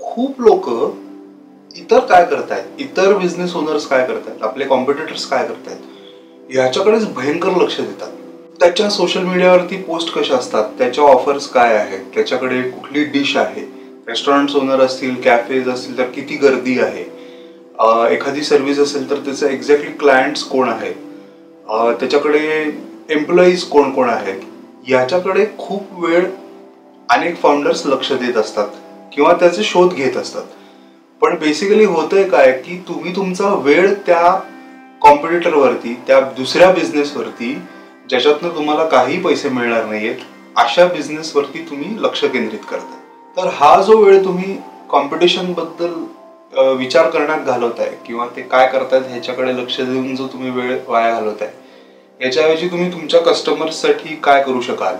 खूप लोक इतर काय करतायत? इतर बिझनेस ओनर्स काय करतायत? आपले कॉम्पिटिटर्स काय करतायत? याच्याकडेच भयंकर लक्ष देतात. त्याच्या सोशल मीडियावरती पोस्ट कशा असतात? त्याच्या ऑफर्स काय आहेत? त्याच्याकडे कुठली डिश आहे? रेस्टॉरंट ओनर असतील कॅफेज असतील तर किती गर्दी आहे? एखादी सर्व्हिस असेल तर त्याचं एक्झॅक्टली क्लायंट्स कोण आहेत? त्याच्याकडे एम्प्लॉईज कोण कोण आहेत? याच्याकडे खूप वेळ अनेक फाउंडर्स लक्ष देत असतात. किंवा त्याचे शोध घेत असतात. पण बेसिकली होतंय काय की तुम्ही तुमचा वेळ त्या कॉम्पिटिटरवरती त्या दुसऱ्या बिझनेसवरती ज्याच्यातनं तुम्हाला काही पैसे मिळणार नाहीयेत अशा बिझनेसवरती तुम्ही लक्ष केंद्रित करता. तर हा जो वेळ तुम्ही कॉम्पिटिशनबद्दल विचार करण्यात घालवताय किंवा ते काय करतायत ह्याच्याकडे लक्ष देऊन जो तुम्ही वेळ वाया घालवताय याच्याऐवजी तुम्ही तुमच्या कस्टमर्ससाठी काय करू शकाल?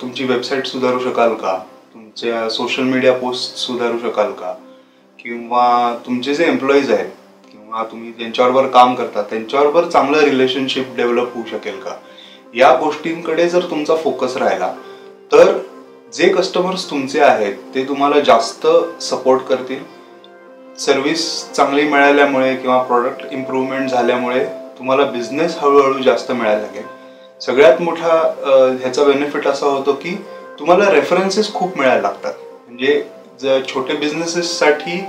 तुमची वेबसाईट सुधारू शकाल का? तुमच्या सोशल मीडिया पोस्ट सुधारू शकाल का? किंवा तुमचे जे एम्प्लॉईज आहेत किंवा तुम्ही ज्यांच्याबरोबर काम करता त्यांच्याबरोबर चांगलं रिलेशनशिप डेव्हलप होऊ शकेल का? या गोष्टींकडे जर तुमचा फोकस राहिला तर जे कस्टमर्स तुमचे आहेत ते तुम्हाला जास्त सपोर्ट करतील. सर्व्हिस चांगली मिळाल्यामुळे किंवा प्रॉडक्ट इम्प्रूव्हमेंट झाल्यामुळे तुम्हाला बिझनेस हळूहळू जास्त मिळायला लागेल. सगळ्यात मोठा ह्याचा बेनिफिट असा होतो की तुम्हाला रेफरन्सेस खूप मिळायला लागतात. म्हणजे जर छोटे बिझनेसेससाठी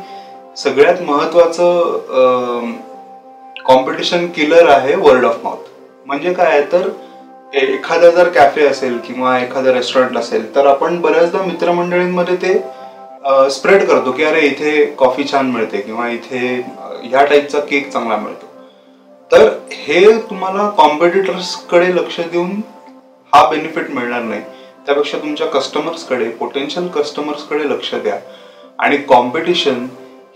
सगळ्यात महत्वाचं कॉम्पिटिशन किलर आहे वर्ड ऑफ माउथ म्हणजे काय आहे तर एखादा जर कॅफे असेल किंवा एखादं रेस्टॉरंट असेल तर आपण बऱ्याचदा मित्रमंडळींमध्ये ते स्प्रेड करतो की अरे इथे कॉफी छान मिळते किंवा इथे ह्या टाईपचा केक चांगला मिळतो. तर हे तुम्हाला कॉम्पिटिटर्सकडे लक्ष देऊन हा बेनिफिट मिळणार नाही. त्यापेक्षा तुमच्या कस्टमर्सकडे पोटेन्शियल कस्टमर्सकडे लक्ष द्या. आणि कॉम्पिटिशन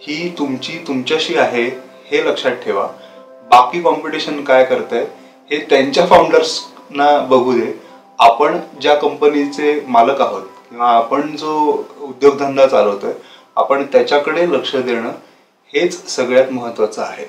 ही तुमची तुमच्याशी आहे हे लक्षात ठेवा. बाकी कॉम्पिटिशन काय करतंय हे त्यांच्या फाउंडर्सना बघू दे. आपण ज्या कंपनीचे मालक आहोत किंवा आपण जो उद्योगधंदा चालवतोय आपण त्याच्याकडे लक्ष देणं हेच सगळ्यात महत्वाचं आहे.